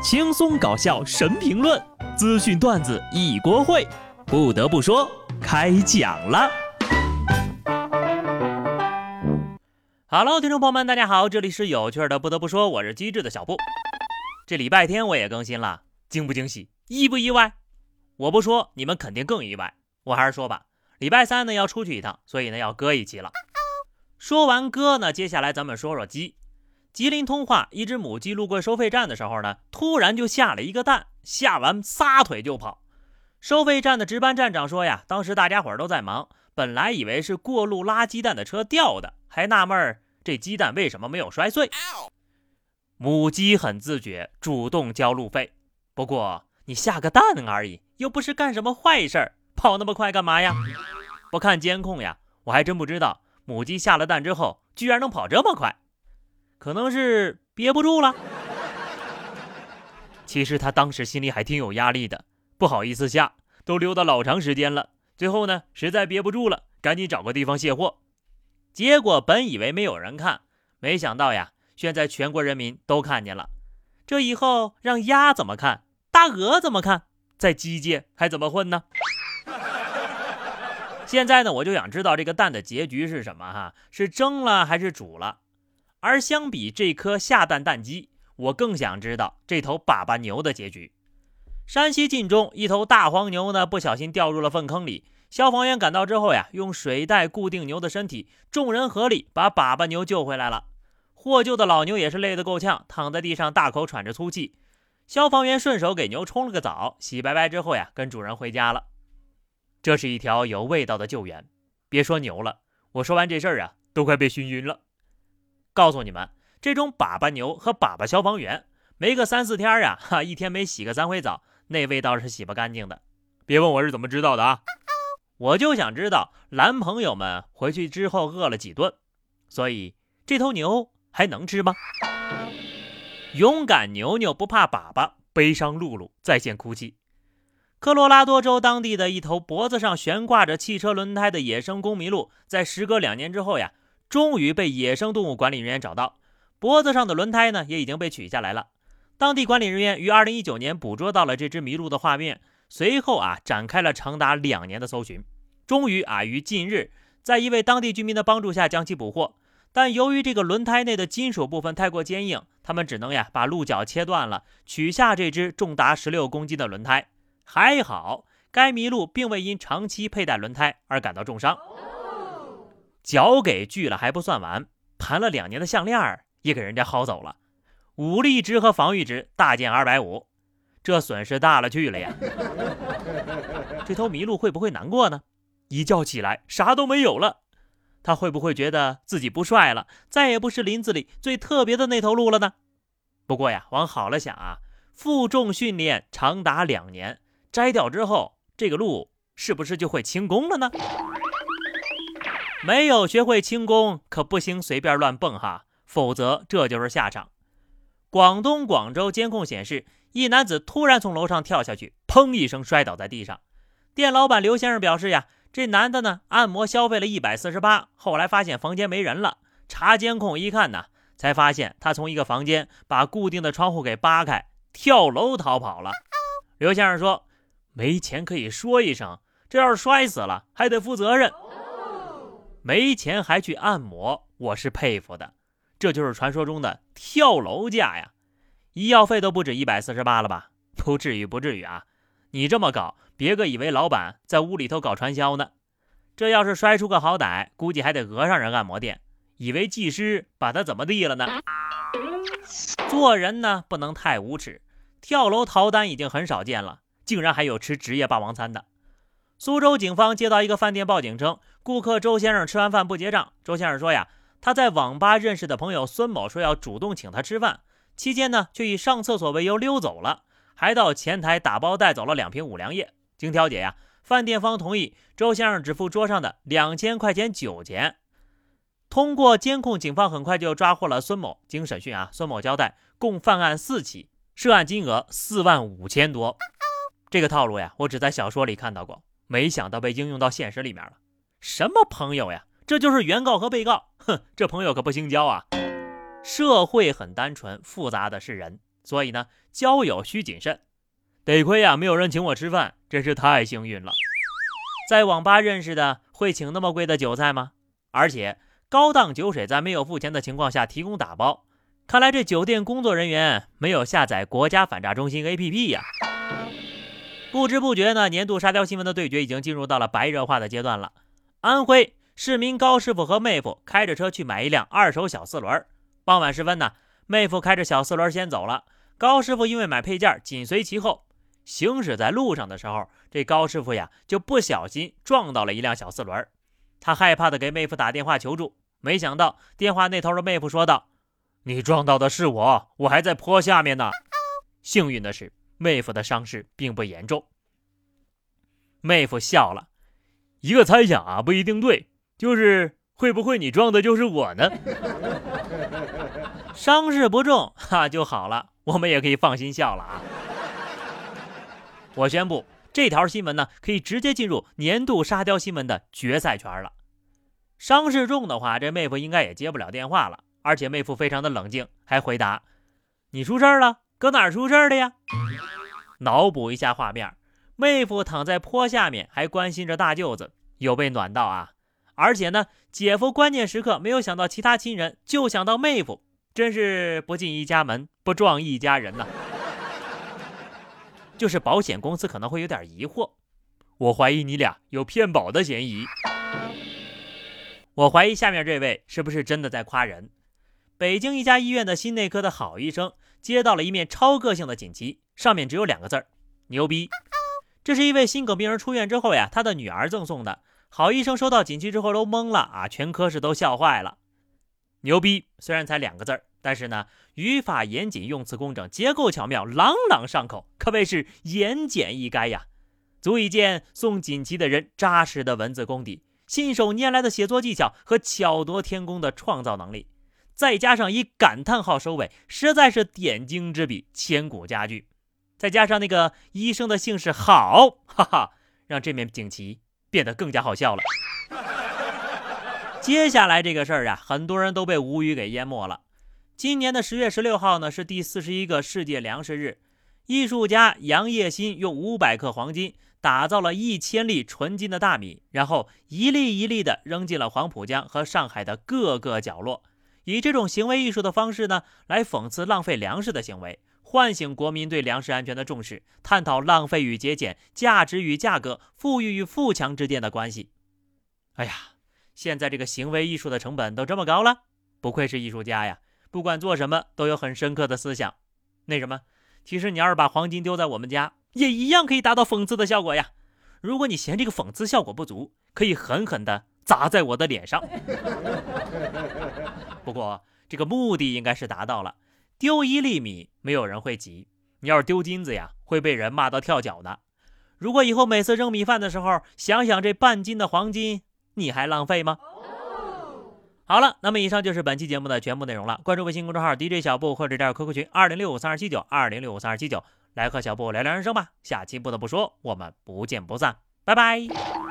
轻松搞笑神评论，资讯段子一锅烩。不得不说，开讲了。Hello，听众朋友们，大家好，这里是有趣的。不得不说，我是机智的小布。这礼拜天我也更新了，惊不惊喜，意不意外？我不说，你们肯定更意外。我还是说吧，礼拜三呢要出去一趟，所以呢要割一期了。说完割呢，接下来咱们说说鸡。吉林通化一只母鸡路过收费站的时候呢，突然就下了一个蛋，下完撒腿就跑。收费站的值班站长说呀，当时大家伙都在忙，本来以为是过路拉鸡蛋的车掉的，还纳闷儿这鸡蛋为什么没有摔碎。母鸡很自觉，主动交路费。不过你下个蛋而已，又不是干什么坏事儿，跑那么快干嘛呀？不看监控呀，我还真不知道母鸡下了蛋之后居然能跑这么快。可能是憋不住了。其实他当时心里还挺有压力的，不好意思下，都溜达老长时间了。最后呢，实在憋不住了，赶紧找个地方卸货。结果本以为没有人看，没想到呀，现在全国人民都看见了。这以后让鸭怎么看？大鹅怎么看？在鸡界还怎么混呢？现在呢，我就想知道这个蛋的结局是什么？哈，是蒸了还是煮了？而相比这颗下蛋蛋鸡，我更想知道这头粑粑牛的结局。山西晋中一头大黄牛呢，不小心掉入了粪坑里。消防员赶到之后呀，用水袋固定牛的身体，众人合力把粑粑牛救回来了。获救的老牛也是累得够呛，躺在地上大口喘着粗气。消防员顺手给牛冲了个澡，洗白白之后呀，跟主人回家了。这是一条有味道的救援。别说牛了，我说完这事儿啊，都快被熏晕了。告诉你们，这种粑粑牛和粑粑消防员，没个三四天呀，哈，一天没洗个三回澡，那味道是洗不干净的。别问我是怎么知道的啊，我就想知道男朋友们回去之后饿了几顿。所以这头牛还能吃吗？勇敢牛牛不怕粑粑，悲伤露露在线哭泣。科罗拉多州当地的一头脖子上悬挂着汽车轮胎的野生公麋鹿，在时隔两年之后呀。终于被野生动物管理人员找到，脖子上的轮胎呢也已经被取下来了。当地管理人员于二零一九年捕捉到了这只麋鹿的画面，随后啊展开了长达两年的搜寻，终于啊于近日在一位当地居民的帮助下将其捕获。但由于这个轮胎内的金属部分太过坚硬，他们只能呀把鹿角切断了，取下这只重达十六公斤的轮胎。还好，该麋鹿并未因长期佩戴轮胎而感到重伤。脚给锯了还不算完，盘了两年的项链也给人家薅走了，武力值和防御值大减二百五，这损失大了去了呀！这头麋鹿会不会难过呢？一觉起来啥都没有了，他会不会觉得自己不帅了，再也不是林子里最特别的那头鹿了呢？不过呀，往好了想啊，负重训练长达两年，摘掉之后，这个鹿是不是就会轻功了呢？没有学会轻功，可不行随便乱蹦哈，否则这就是下场。广东广州监控显示，一男子突然从楼上跳下去，砰一声摔倒在地上。店老板刘先生表示呀，这男的呢按摩消费了一百四十八，后来发现房间没人了，查监控一看呢，才发现他从一个房间把固定的窗户给扒开，跳楼逃跑了。刘先生说，没钱可以说一声，这要是摔死了还得负责任。没钱还去按摩，我是佩服的。这就是传说中的跳楼价呀！医药费都不止一百四十八了吧？不至于，不至于啊！你这么搞，别个以为老板在屋里头搞传销呢。这要是摔出个好歹，估计还得讹上人按摩店，以为技师把他怎么地了呢？做人呢，不能太无耻。跳楼逃单已经很少见了，竟然还有吃职业霸王餐的。苏州警方接到一个饭店报警称，顾客周先生吃完饭不结账。周先生说呀，他在网吧认识的朋友孙某说要主动请他吃饭，期间呢却以上厕所为由溜走了，还到前台打包带走了两瓶五粮液。经调解呀，饭店方同意周先生只付桌上的两千块钱酒钱。通过监控，警方很快就抓获了孙某。经审讯啊，孙某交代，共犯案四起，涉案金额四万五千多。这个套路呀，我只在小说里看到过。没想到被应用到现实里面了，什么朋友呀？这就是原告和被告。哼，这朋友可不兴交啊。社会很单纯，复杂的是人，所以呢，交友需谨慎。得亏呀，没有人请我吃饭，真是太幸运了。在网吧认识的会请那么贵的酒菜吗？而且高档酒水在没有付钱的情况下提供打包，看来这酒店工作人员没有下载国家反诈中心 APP 呀。不知不觉呢，年度沙雕新闻的对决已经进入到了白热化的阶段了。安徽市民高师傅和妹夫开着车去买一辆二手小四轮，傍晚时分呢，妹夫开着小四轮先走了，高师傅因为买配件紧随其后。行驶在路上的时候，这高师傅呀就不小心撞到了一辆小四轮，他害怕的给妹夫打电话求助，没想到电话那头的妹夫说道：“你撞到的是我，我还在坡下面呢。”幸运的是。妹夫的伤势并不严重。妹夫笑了，一个猜想啊，不一定对，就是会不会你撞的就是我呢？伤势不重哈就好了，我们也可以放心笑了啊。我宣布，这条新闻呢可以直接进入年度沙雕新闻的决赛圈了。伤势重的话，这妹夫应该也接不了电话了，而且妹夫非常的冷静，还回答：“你出事了。”搁哪儿出事的呀？脑补一下画面，妹夫躺在坡下面，还关心着大舅子，有被暖到啊！而且呢，姐夫关键时刻没有想到其他亲人，就想到妹夫，真是不进一家门，不撞一家人呐！就是保险公司可能会有点疑惑，我怀疑你俩有骗保的嫌疑。我怀疑下面这位是不是真的在夸人？北京一家医院的心内科的好医生。接到了一面超个性的锦旗，上面只有两个字儿：牛逼。这是一位心梗病人出院之后呀，他的女儿赠送的。好医生收到锦旗之后都懵了啊，全科室都笑坏了。牛逼虽然才两个字儿，但是呢，语法严谨，用词工整，结构巧妙，朗朗上口，可谓是言简意赅呀，足以见送锦旗的人扎实的文字功底、信手拈来的写作技巧和巧夺天工的创造能力。再加上以感叹号收尾，实在是点睛之笔，千古佳句。再加上那个医生的姓氏好，哈哈，让这面锦旗变得更加好笑了。接下来这个事儿啊，很多人都被无语给淹没了。今年的十月十六号呢，是第四十一个世界粮食日。艺术家杨业新用五百克黄金打造了一千粒纯金的大米，然后一粒一粒的扔进了黄浦江和上海的各个角落。以这种行为艺术的方式呢，来讽刺浪费粮食的行为，唤醒国民对粮食安全的重视，探讨浪费与节俭、价值与价格、富裕与富强之间的关系。哎呀，现在这个行为艺术的成本都这么高了，不愧是艺术家呀！不管做什么都有很深刻的思想。那什么，其实你要是把黄金丢在我们家，也一样可以达到讽刺的效果呀。如果你嫌这个讽刺效果不足，可以狠狠的。砸在我的脸上。不过这个目的应该是达到了。丢一粒米，没有人会急；你要是丢金子呀，会被人骂到跳脚的。如果以后每次扔米饭的时候，想想这半斤的黄金，你还浪费吗？好了，那么以上就是本期节目的全部内容了。关注微信公众号 DJ 小布，或者加入 QQ 群二零六五三二七九二零六五三二七九，来和小布聊聊人生吧。下期不得不说，我们不见不散，拜拜。